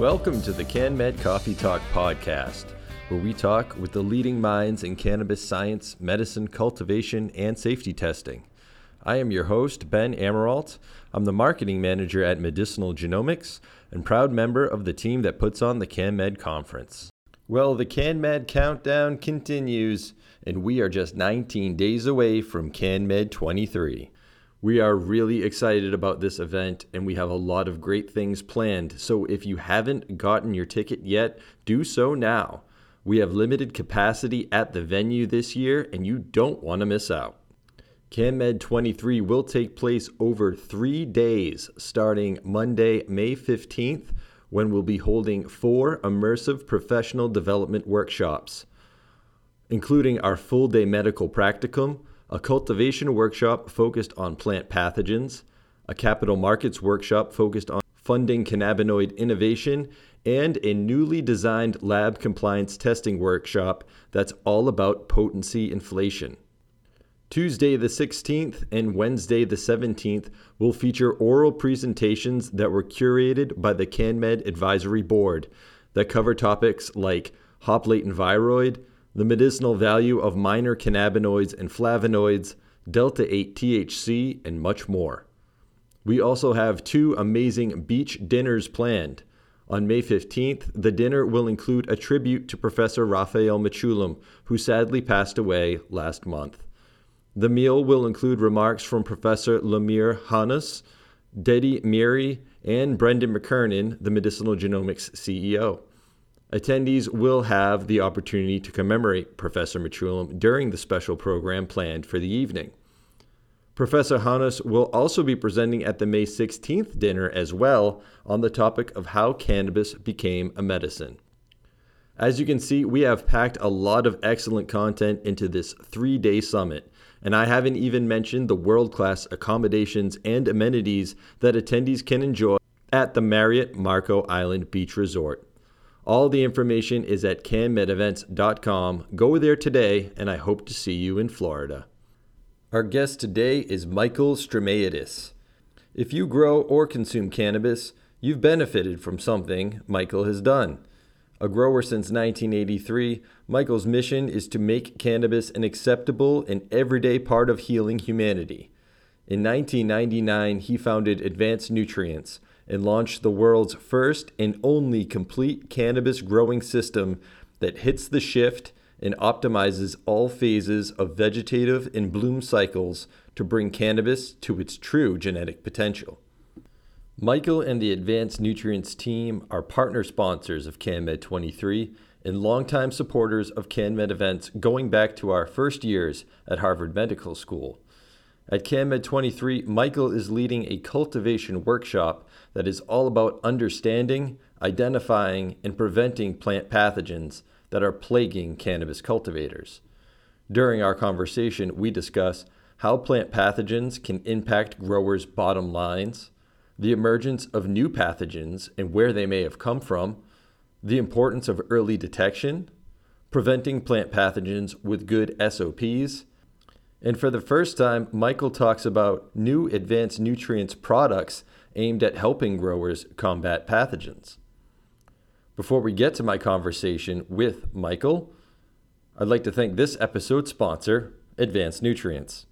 Welcome to the CannMed Coffee Talk podcast, where we talk with the leading minds in cannabis science, medicine, cultivation, and safety testing. I am your host, Ben Amirault. I'm the marketing manager at Medicinal Genomics and proud member of the team that puts on the CannMed conference. Well, the CannMed countdown continues, and we are just 19 days away from CannMed 23. We are really excited about this event and we have a lot of great things planned. So if you haven't gotten your ticket yet, do so now. We have limited capacity at the venue this year and you don't want to miss out. CannMed 23 will take place over three days, starting Monday, May 15th, when we'll be holding four immersive professional development workshops, including our full day medical practicum a cultivation workshop focused on plant pathogens, a capital markets workshop focused on funding cannabinoid innovation, and a newly designed lab compliance testing workshop that's all about potency inflation. Tuesday the 16th and Wednesday the 17th will feature oral presentations that were curated by the CannMed Advisory Board that cover topics like hop latent viroid, the medicinal value of minor cannabinoids and flavonoids, delta 8 THC, and much more. We also have two amazing beach dinners planned. On May 15th, the dinner will include a tribute to Professor Raphael Mechoulam, who sadly passed away last month. The meal will include remarks from Professor Lumír Hanuš, Dedi Meiri, and Brendan McKernan, the Medicinal Genomics CEO. Attendees will have the opportunity to commemorate Professor Mechoulam during the special program planned for the evening. Professor Hanuš will also be presenting at the May 16th dinner as well on the topic of how cannabis became a medicine. As you can see, we have packed a lot of excellent content into this three day summit, and I haven't even mentioned the world class accommodations and amenities that attendees can enjoy at the Marriott Marco Island Beach Resort. All the information is at cannmedevents.com. Go there today, and I hope to see you in Florida. Our guest today is Michael Straumietis. If you grow or consume cannabis, you've benefited from something Michael has done. A grower since 1983, Michael's mission is to make cannabis an acceptable and everyday part of healing humanity. In 1999, he founded Advanced Nutrients, and launched the world's first and only complete cannabis growing system that hits the shift and optimizes all phases of vegetative and bloom cycles to bring cannabis to its true genetic potential. Michael and the Advanced Nutrients team are partner sponsors of CannMed 23 and longtime supporters of CannMed events going back to our first years at Harvard Medical School. At CannMed 23, Michael is leading a cultivation workshop that is all about understanding, identifying, and preventing plant pathogens that are plaguing cannabis cultivators. During our conversation, we discuss how plant pathogens can impact growers' bottom lines, the emergence of new pathogens and where they may have come from, the importance of early detection, preventing plant pathogens with good SOPs, and for the first time, Michael talks about new advanced nutrients products aimed at helping growers combat pathogens. Before we get to my conversation with Michael, I'd like to thank this episode's sponsor, Advanced Nutrients.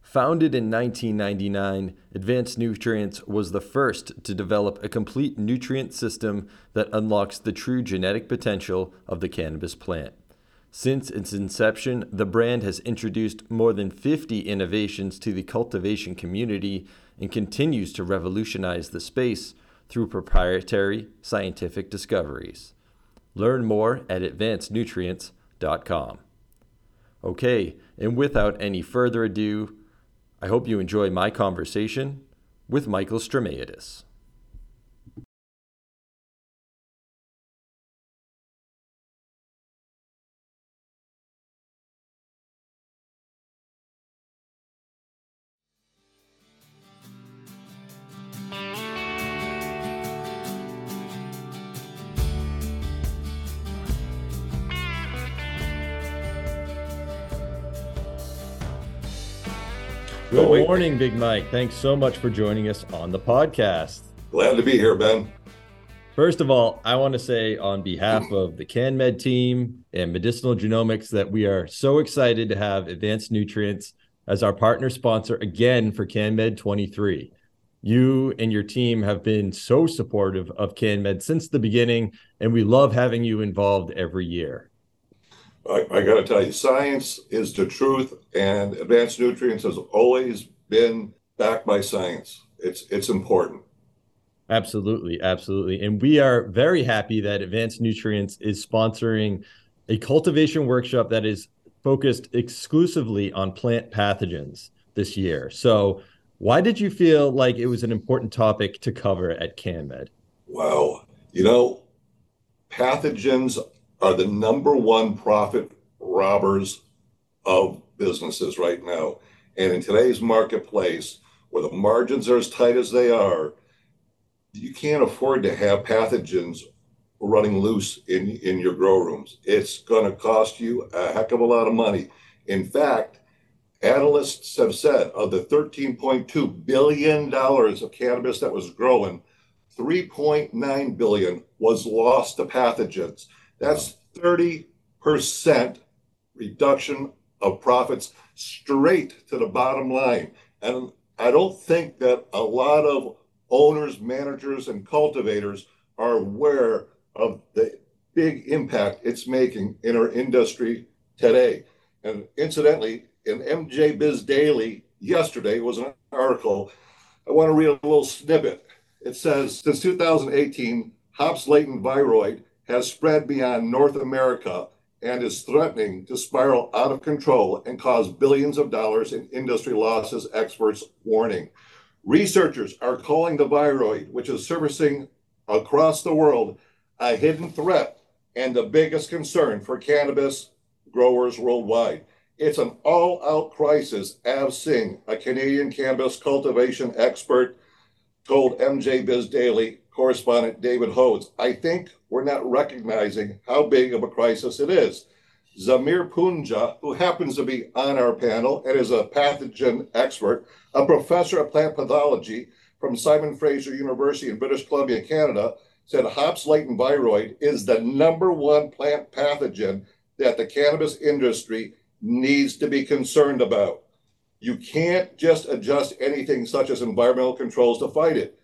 Founded in 1999, Advanced Nutrients was the first to develop a complete nutrient system that unlocks the true genetic potential of the cannabis plant. Since its inception, the brand has introduced more than 50 innovations to the cultivation community and continues to revolutionize the space through proprietary scientific discoveries. Learn more at advancednutrients.com. Okay, and without any further ado, I hope you enjoy my conversation with Michael Straumietis. Good morning, Big Mike. Thanks so much for joining us on the podcast. Glad to be here, Ben. First of all, I want to say on behalf of the CannMed team and Medicinal Genomics that we are so excited to have Advanced Nutrients as our partner sponsor again for CannMed 23. You and your team have been so supportive of CannMed since the beginning, and we love having you involved every year. I, I got to tell you, science is the truth, and Advanced Nutrients has always been backed by science. It's it's important. Absolutely, absolutely. And we are very happy that Advanced Nutrients is sponsoring a cultivation workshop that is focused exclusively on plant pathogens this year. So, why did you feel like it was an important topic to cover at CannMed? Well, you know, pathogens are the number one profit robbers of businesses right now. And in today's marketplace, where the margins are as tight as they are, you can't afford to have pathogens running loose in, in your grow rooms. It's going to cost you a heck of a lot of money. In fact, analysts have said of the $13.2 billion of cannabis that was growing, 3.9 billion was lost to pathogens. That's 30% reduction of profits straight to the bottom line. And I don't think that a lot of owners, managers, and cultivators are aware of the big impact it's making in our industry today. And incidentally, in MJ Biz Daily yesterday was an article. I want to read a little snippet. It says Since 2018, hops latent viroid has spread beyond North America and is threatening to spiral out of control and cause billions of dollars in industry losses, experts warning. Researchers are calling the viroid, which is surfacing across the world, a hidden threat and the biggest concern for cannabis growers worldwide. It's an all out crisis, Av Singh, a Canadian cannabis cultivation expert, told MJ Biz Daily correspondent David Hodes. I think we're not recognizing how big of a crisis it is. Zamir Punja, who happens to be on our panel and is a pathogen expert, a professor of plant pathology from Simon Fraser University in British Columbia, Canada, said hops latent viroid is the number one plant pathogen that the cannabis industry needs to be concerned about. You can't just adjust anything such as environmental controls to fight it.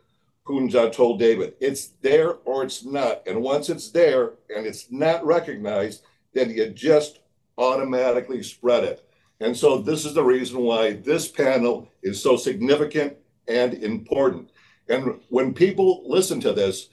Punja told David, it's there or it's not. And once it's there and it's not recognized, then you just automatically spread it. And so this is the reason why this panel is so significant and important. And when people listen to this,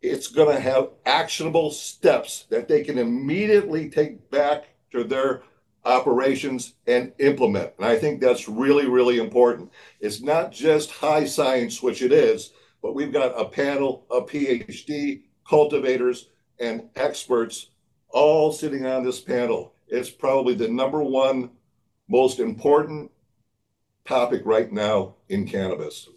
it's going to have actionable steps that they can immediately take back to their operations and implement. And I think that's really, really important. It's not just high science, which it is, but we've got a panel of PhD cultivators and experts all sitting on this panel. It's probably the number one most important topic right now in cannabis.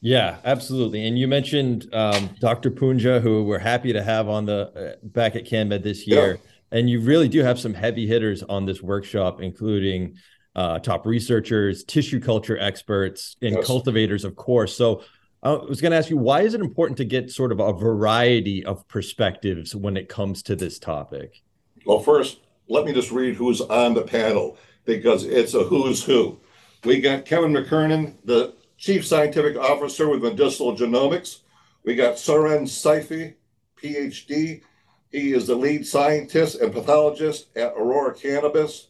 Yeah, absolutely. And you mentioned um, Dr. Punja, who we're happy to have on the uh, back at CannMed this year. Yeah. And you really do have some heavy hitters on this workshop, including uh, top researchers, tissue culture experts, and yes. cultivators, of course. So I was going to ask you, why is it important to get sort of a variety of perspectives when it comes to this topic? Well, first, let me just read who's on the panel because it's a who's who. We got Kevin McKernan, the Chief Scientific Officer with Medicinal Genomics. We got Soren Seifi, PhD. He is the lead scientist and pathologist at Aurora Cannabis.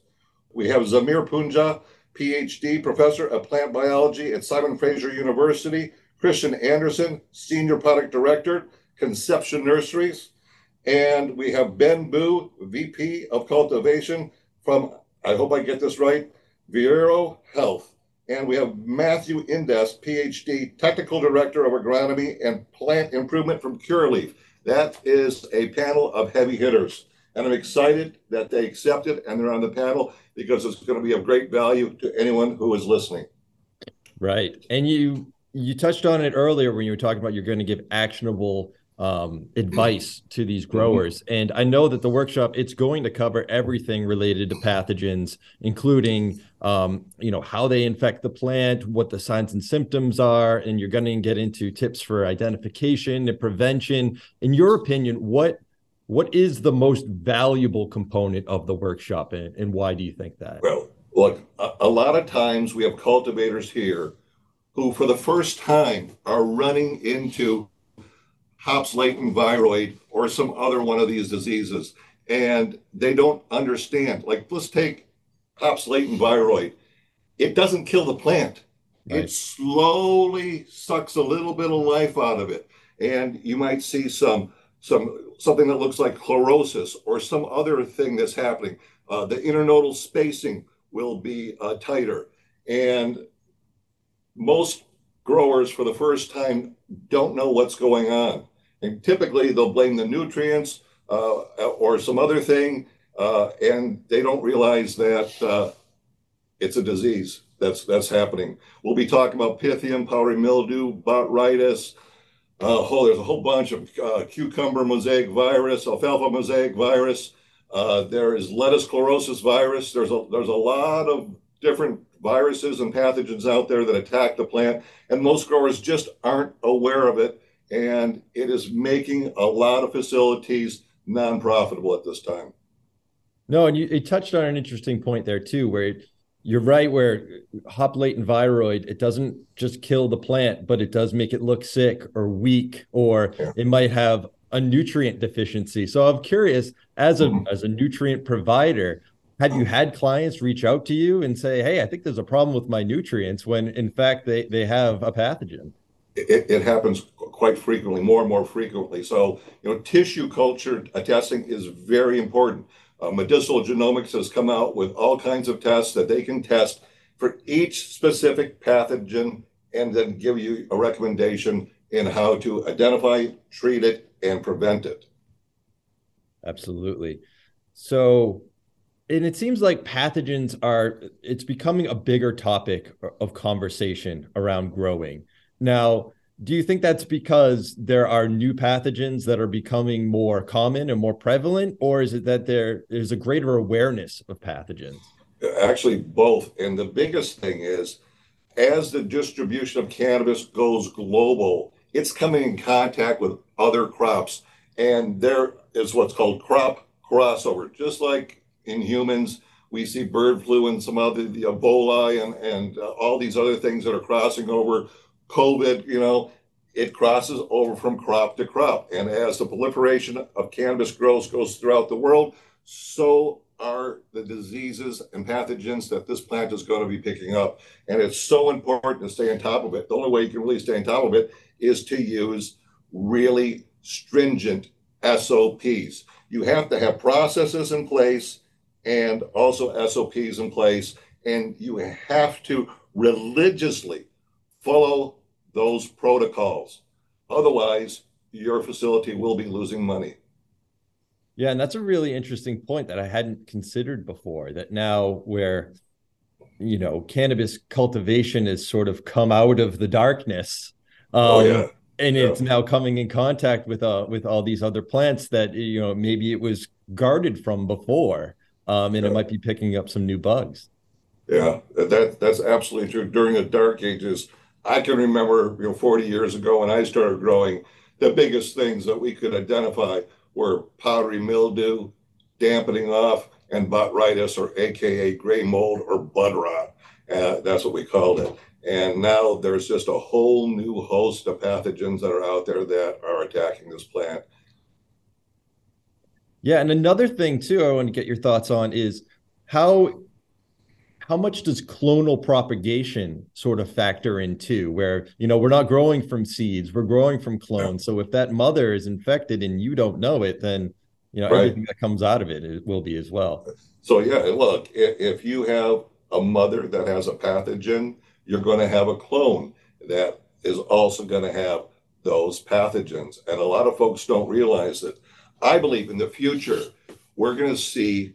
We have Zamir Punja, PhD, Professor of Plant Biology at Simon Fraser University. Christian Anderson, Senior Product Director, Conception Nurseries. And we have Ben Boo, VP of Cultivation from I hope I get this right, Vero Health. And we have Matthew Indes, PhD, Technical Director of Agronomy and Plant Improvement from Curaleaf. That is a panel of heavy hitters. And I'm excited that they accepted and they're on the panel because it's going to be of great value to anyone who is listening. Right. And you you touched on it earlier when you were talking about you're going to give actionable um, advice to these mm-hmm. growers. And I know that the workshop it's going to cover everything related to pathogens, including um, you know how they infect the plant, what the signs and symptoms are, and you're going to get into tips for identification and prevention. In your opinion, what what is the most valuable component of the workshop, and, and why do you think that? Well, look, a, a lot of times we have cultivators here who, for the first time, are running into Hops latent viroid or some other one of these diseases. And they don't understand. Like, let's take Hops latent viroid. It doesn't kill the plant. Right. It slowly sucks a little bit of life out of it. And you might see some some something that looks like chlorosis or some other thing that's happening. Uh, the internodal spacing will be uh, tighter. And most growers, for the first time, don't know what's going on. And typically they'll blame the nutrients uh, or some other thing, uh, and they don't realize that uh, it's a disease that's that's happening. We'll be talking about Pythium, powdery mildew, botrytis. Uh, oh, there's a whole bunch of uh, cucumber mosaic virus, alfalfa mosaic virus. Uh, there is lettuce chlorosis virus. There's a there's a lot of different viruses and pathogens out there that attack the plant, and most growers just aren't aware of it and it is making a lot of facilities non-profitable at this time. No, and you, you touched on an interesting point there too, where you're right, where hop latent viroid, it doesn't just kill the plant, but it does make it look sick or weak, or yeah. it might have a nutrient deficiency. So I'm curious, as a mm-hmm. as a nutrient provider, have you had clients reach out to you and say, "Hey, I think there's a problem with my nutrients," when in fact they they have a pathogen? It, it happens quite frequently, more and more frequently. So, you know, tissue culture testing is very important. Uh, medicinal genomics has come out with all kinds of tests that they can test for each specific pathogen and then give you a recommendation in how to identify, treat it, and prevent it. Absolutely. So, and it seems like pathogens are, it's becoming a bigger topic of conversation around growing. Now, do you think that's because there are new pathogens that are becoming more common and more prevalent, or is it that there is a greater awareness of pathogens? Actually, both. And the biggest thing is, as the distribution of cannabis goes global, it's coming in contact with other crops. And there is what's called crop crossover. Just like in humans, we see bird flu and some other, the Ebola and, and uh, all these other things that are crossing over COVID, you know, it crosses over from crop to crop. And as the proliferation of cannabis grows goes throughout the world, so are the diseases and pathogens that this plant is going to be picking up. And it's so important to stay on top of it. The only way you can really stay on top of it is to use really stringent SOPs. You have to have processes in place and also SOPs in place. And you have to religiously follow those protocols. Otherwise, your facility will be losing money. Yeah, and that's a really interesting point that I hadn't considered before. That now where you know cannabis cultivation has sort of come out of the darkness, um, oh, yeah. and yeah. it's now coming in contact with uh with all these other plants that you know maybe it was guarded from before, um, and yeah. it might be picking up some new bugs. Yeah, that that's absolutely true. During the dark ages, I can remember, you know, 40 years ago when I started growing, the biggest things that we could identify were powdery mildew, dampening off, and botrytis, or AKA gray mold or bud rot. Uh, that's what we called it. And now there's just a whole new host of pathogens that are out there that are attacking this plant. Yeah, and another thing too, I want to get your thoughts on is how how much does clonal propagation sort of factor in too where you know we're not growing from seeds we're growing from clones. So if that mother is infected and you don't know it then you know right. everything that comes out of it, it will be as well. So yeah look if you have a mother that has a pathogen you're going to have a clone that is also going to have those pathogens. And a lot of folks don't realize that i believe in the future we're going to see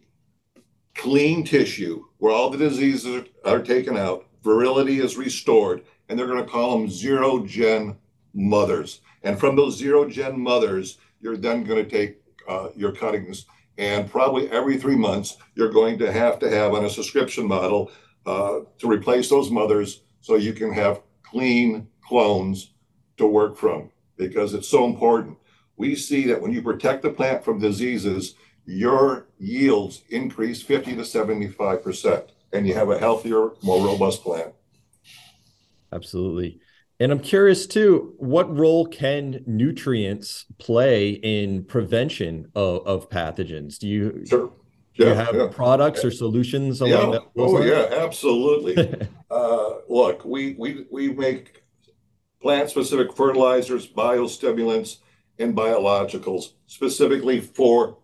clean tissue where all the diseases are taken out, virility is restored, and they're going to call them zero gen mothers. And from those zero gen mothers, you're then going to take uh, your cuttings, and probably every three months, you're going to have to have on a subscription model uh, to replace those mothers so you can have clean clones to work from because it's so important. We see that when you protect the plant from diseases, your yields increase 50 to 75%, and you have a healthier, more robust plant. Absolutely. And I'm curious too, what role can nutrients play in prevention of, of pathogens? Do you, sure. do you have yeah. products or solutions along yeah. that? Oh, yeah, absolutely. uh, look, we, we, we make plant specific fertilizers, biostimulants, and biologicals specifically for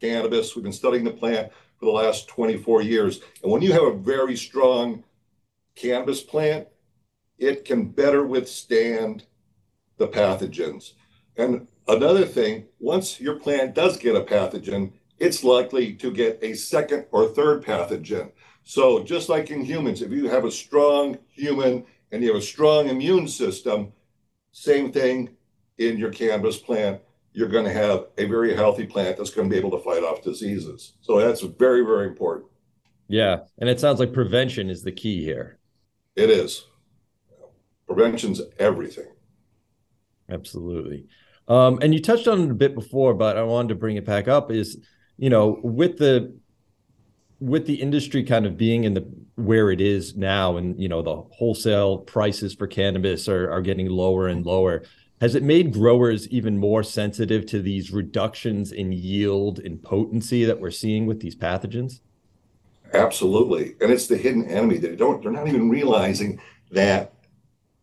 cannabis. We've been studying the plant for the last 24 years. And when you have a very strong cannabis plant, it can better withstand the pathogens. And another thing, once your plant does get a pathogen, it's likely to get a second or third pathogen. So, just like in humans, if you have a strong human and you have a strong immune system, same thing in your cannabis plant, you're going to have a very healthy plant that's going to be able to fight off diseases. So, that's very, very important. Yeah. And it sounds like prevention is the key here. It is. Prevention's everything. Absolutely. Um, and you touched on it a bit before, but I wanted to bring it back up. Is you know with the with the industry kind of being in the where it is now, and you know the wholesale prices for cannabis are are getting lower and lower. Has it made growers even more sensitive to these reductions in yield and potency that we're seeing with these pathogens? Absolutely, and it's the hidden enemy. They don't. They're not even realizing that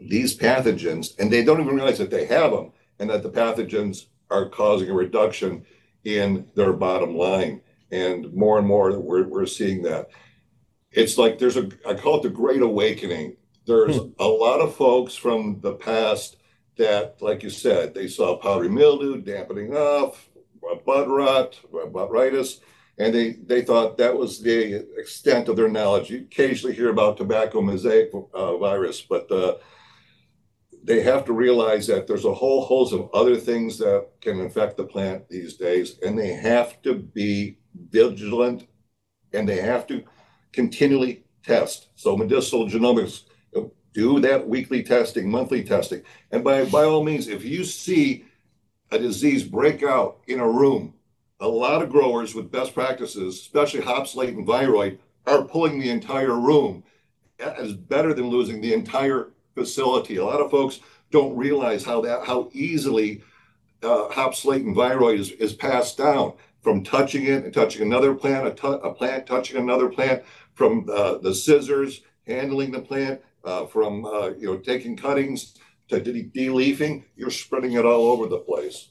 these pathogens, and they don't even realize that they have them, and that the pathogens are causing a reduction in their bottom line. And more and more, we're, we're seeing that. It's like there's a, I call it the Great Awakening. There's hmm. a lot of folks from the past that, like you said, they saw powdery mildew, dampening off, bud rot, botrytis, and they, they thought that was the extent of their knowledge. You occasionally hear about tobacco mosaic uh, virus, but uh, they have to realize that there's a whole host of other things that can infect the plant these days, and they have to be vigilant and they have to continually test. So medicinal genomics do that weekly testing, monthly testing. And by, by all means, if you see a disease break out in a room, a lot of growers with best practices, especially hops late, and viroid, are pulling the entire room. That is better than losing the entire facility. A lot of folks don't realize how that how easily uh, hops and viroid is, is passed down from touching it and touching another plant, a, a plant touching another plant, from uh, the scissors handling the plant, uh, from uh, you know taking cuttings to de- de-leafing. You're spreading it all over the place.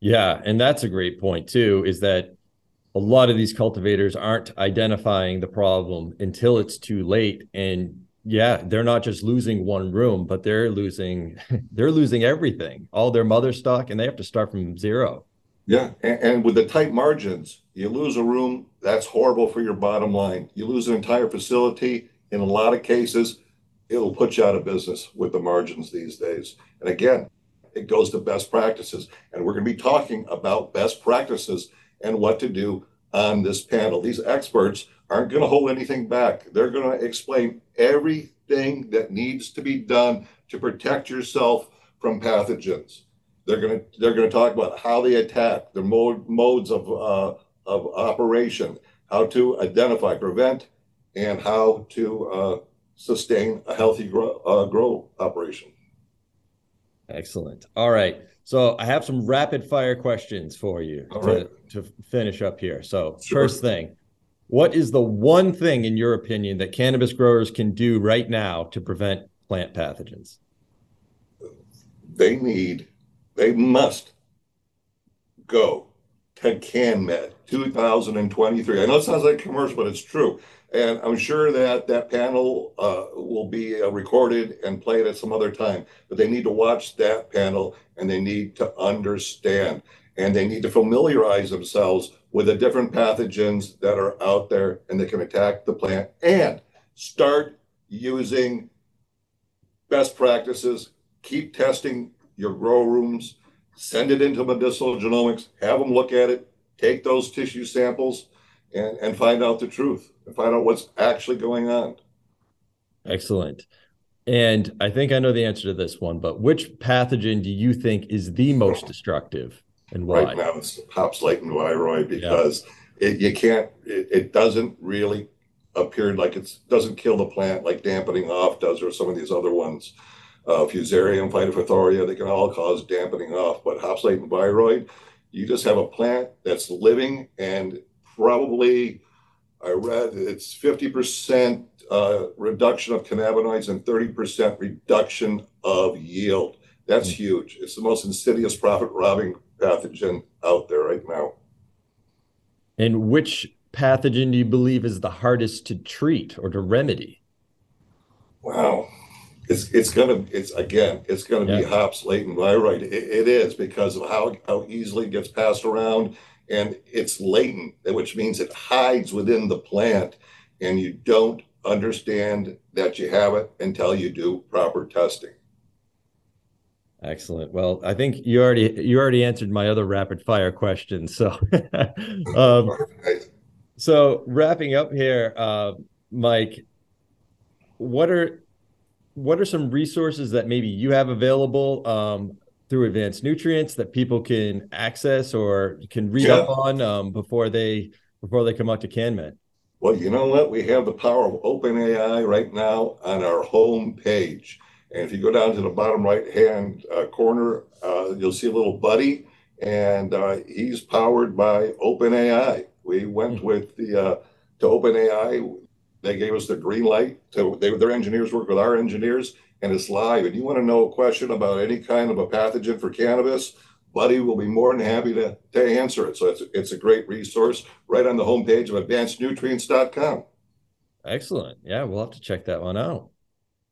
Yeah, and that's a great point too. Is that a lot of these cultivators aren't identifying the problem until it's too late, and yeah they're not just losing one room but they're losing they're losing everything all their mother stock and they have to start from zero yeah and, and, with the tight margins you lose a room that's horrible for your bottom line you lose an entire facility in a lot of cases it'll put you out of business with the margins these days and again it goes to best practices and we're going to be talking about best practices and what to do on this panel these experts aren't going to hold anything back. They're going to explain everything that needs to be done to protect yourself from pathogens. They're going to they're going to talk about how they attack, their mode, modes of uh, of operation, how to identify, prevent, and how to uh, sustain a healthy grow, uh, grow operation. Excellent. All right. So I have some rapid fire questions for you to, right. to finish up here. So sure. first thing, what is the one thing, in your opinion, that cannabis growers can do right now to prevent plant pathogens? They need, they must go to CannMed 2023. I know it sounds like a commercial, but it's true. And I'm sure that that panel uh, will be uh, recorded and played at some other time. But they need to watch that panel and they need to understand and they need to familiarize themselves with the different pathogens that are out there and they can attack the plant and start using best practices. Keep testing your grow rooms, send it into medicinal genomics, have them look at it, take those tissue samples, and, and find out the truth and find out what's actually going on. Excellent. And I think I know the answer to this one, but which pathogen do you think is the most destructive and why? Right now, it's hops latent viroid because yeah. it, you can't, it, it doesn't really appear like it doesn't kill the plant like dampening off does or some of these other ones. Uh, Fusarium, Phytophthora, they can all cause dampening off, but hops latent viroid, you just have a plant that's living and probably I read it's 50% uh, reduction of cannabinoids and 30% reduction of yield. That's mm. huge. It's the most insidious profit robbing pathogen out there right now. And which pathogen do you believe is the hardest to treat or to remedy? Wow. It's, it's gonna it's again it's gonna yeah. be hops latent viroid. It, it is because of how how easily it gets passed around and it's latent, which means it hides within the plant, and you don't understand that you have it until you do proper testing. Excellent. Well, I think you already you already answered my other rapid fire question. So, um, so wrapping up here, uh, Mike, what are what are some resources that maybe you have available um, through advanced nutrients that people can access or can read yeah. up on um, before they before they come out to CannMed? Well, you know what? We have the power of OpenAI right now on our home page. And if you go down to the bottom right hand uh, corner, uh, you'll see a little buddy, and uh, he's powered by OpenAI. We went mm-hmm. with the uh, to OpenAI. They gave us the green light. To, they, their engineers work with our engineers, and it's live. And you want to know a question about any kind of a pathogen for cannabis, Buddy will be more than happy to, to answer it. So it's, it's a great resource right on the homepage of advancednutrients.com. Excellent. Yeah, we'll have to check that one out.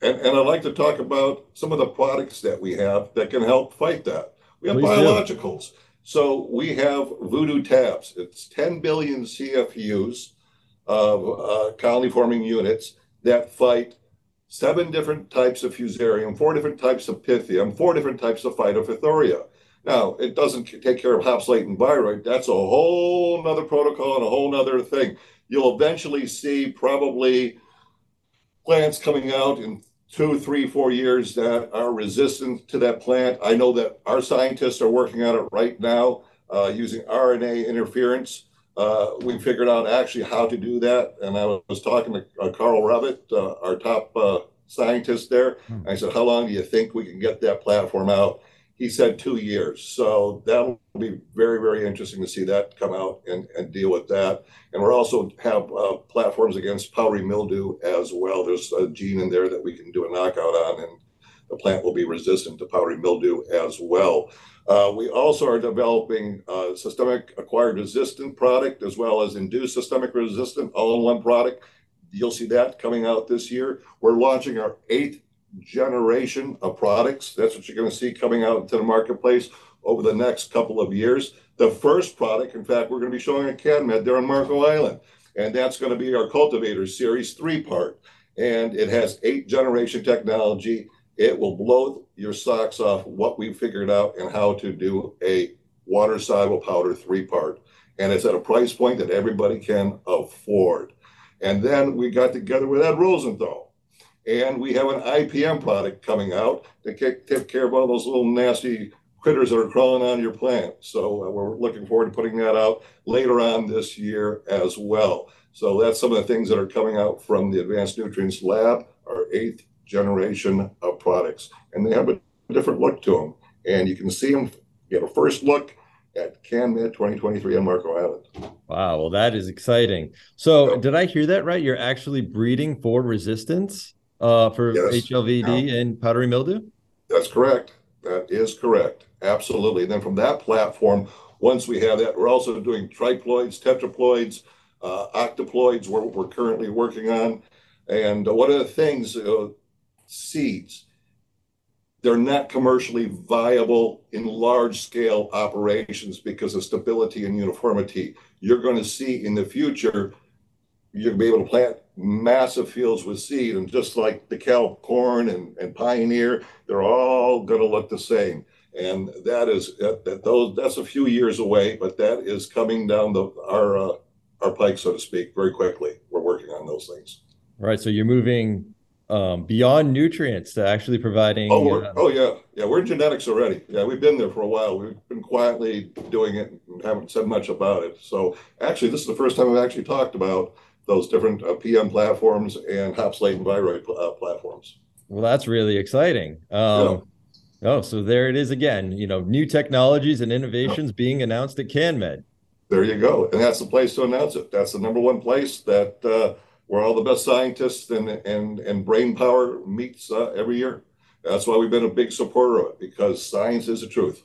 And, and I'd like to talk about some of the products that we have that can help fight that. We have Please biologicals. Do. So we have Voodoo Tabs. It's 10 billion CFUs of uh, colony forming units that fight seven different types of fusarium, four different types of pythium, four different types of phytophythoria. Now, it doesn't take care of hops and viroid. That's a whole nother protocol and a whole nother thing. You'll eventually see probably plants coming out in two, three, four years that are resistant to that plant. I know that our scientists are working on it right now uh, using RNA interference uh, we figured out actually how to do that. And I was talking to uh, Carl Revitt, uh, our top uh, scientist there. Hmm. I said, How long do you think we can get that platform out? He said two years. So that'll be very, very interesting to see that come out and, and deal with that. And we're also have uh, platforms against powdery mildew as well. There's a gene in there that we can do a knockout on, and the plant will be resistant to powdery mildew as well. Uh, we also are developing a systemic acquired resistant product as well as induced systemic resistant all in one product. You'll see that coming out this year. We're launching our eighth generation of products. That's what you're going to see coming out into the marketplace over the next couple of years. The first product, in fact, we're going to be showing at CannMed there on Marco Island, and that's going to be our Cultivator Series 3 part. And it has eight generation technology it will blow your socks off what we figured out and how to do a water soluble powder three part. And it's at a price point that everybody can afford. And then we got together with Ed Rosenthal. And we have an IPM product coming out to take care of all those little nasty critters that are crawling on your plant. So uh, we're looking forward to putting that out later on this year as well. So that's some of the things that are coming out from the Advanced Nutrients Lab, our eighth generation of products, and they have a different look to them. And you can see them get a first look at CannMed 2023 on Marco Island. Wow, well, that is exciting. So, did I hear that right? You're actually breeding for resistance uh, for yes. HLVD yeah. and powdery mildew? That's correct. That is correct. Absolutely. And then from that platform, once we have that, we're also doing triploids, tetraploids, uh, octoploids, where we're currently working on. And one of the things uh, seeds. They're not commercially viable in large scale operations because of stability and uniformity. You're going to see in the future, you're going to be able to plant massive fields with seed. And just like DeKalb corn and, and Pioneer, they're all going to look the same. and that is that, that those that's a few years away, but that is coming down the our uh, our pike, so to speak, very quickly. We're working on those things. All right, so you're moving um, beyond nutrients to actually providing. Oh, uh, oh yeah, yeah. We're in genetics already. Yeah, we've been there for a while. We've been quietly doing it and haven't said much about it. So actually, this is the first time I've actually talked about those different uh, PM platforms and hops latent viroid uh, platforms. Well, that's really exciting. Um, yeah. Oh, so there it is again. You know, new technologies and innovations being announced at CannMed. There you go, and that's the place to announce it. That's the number one place that uh, where all the best scientists and and and brain power meets uh, every year. That's why we've been a big supporter of it because science is the truth.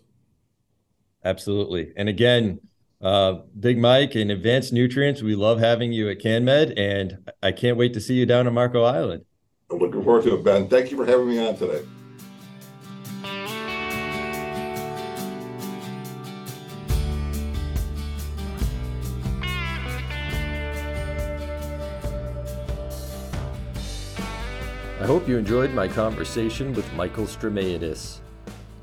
Absolutely, and again, uh, Big Mike and Advanced Nutrients, we love having you at CannMed, and I can't wait to see you down in Marco Island. I'm looking forward to it, Ben. Thank you for having me on today. I hope you enjoyed my conversation with Michael Straumietis.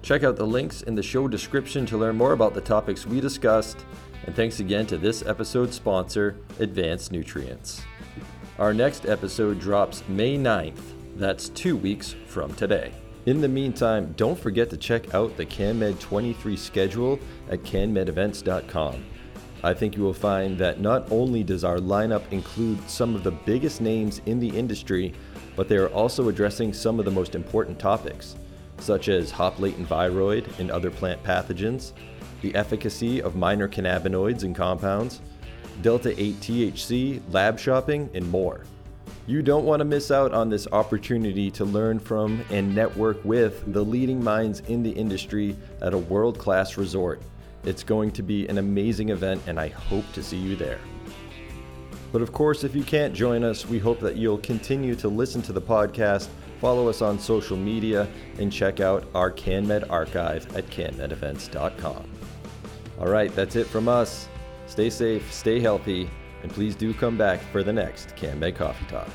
Check out the links in the show description to learn more about the topics we discussed, and thanks again to this episode's sponsor, Advanced Nutrients. Our next episode drops May 9th. That's two weeks from today. In the meantime, don't forget to check out the CannMed 23 schedule at cannmedevents.com. I think you will find that not only does our lineup include some of the biggest names in the industry, but they are also addressing some of the most important topics, such as hop latent viroid and other plant pathogens, the efficacy of minor cannabinoids and compounds, delta 8 THC, lab shopping, and more. You don't want to miss out on this opportunity to learn from and network with the leading minds in the industry at a world class resort. It's going to be an amazing event, and I hope to see you there. But of course, if you can't join us, we hope that you'll continue to listen to the podcast, follow us on social media, and check out our CannMed archive at cannmedevents.com. All right, that's it from us. Stay safe, stay healthy, and please do come back for the next CannMed Coffee Talk.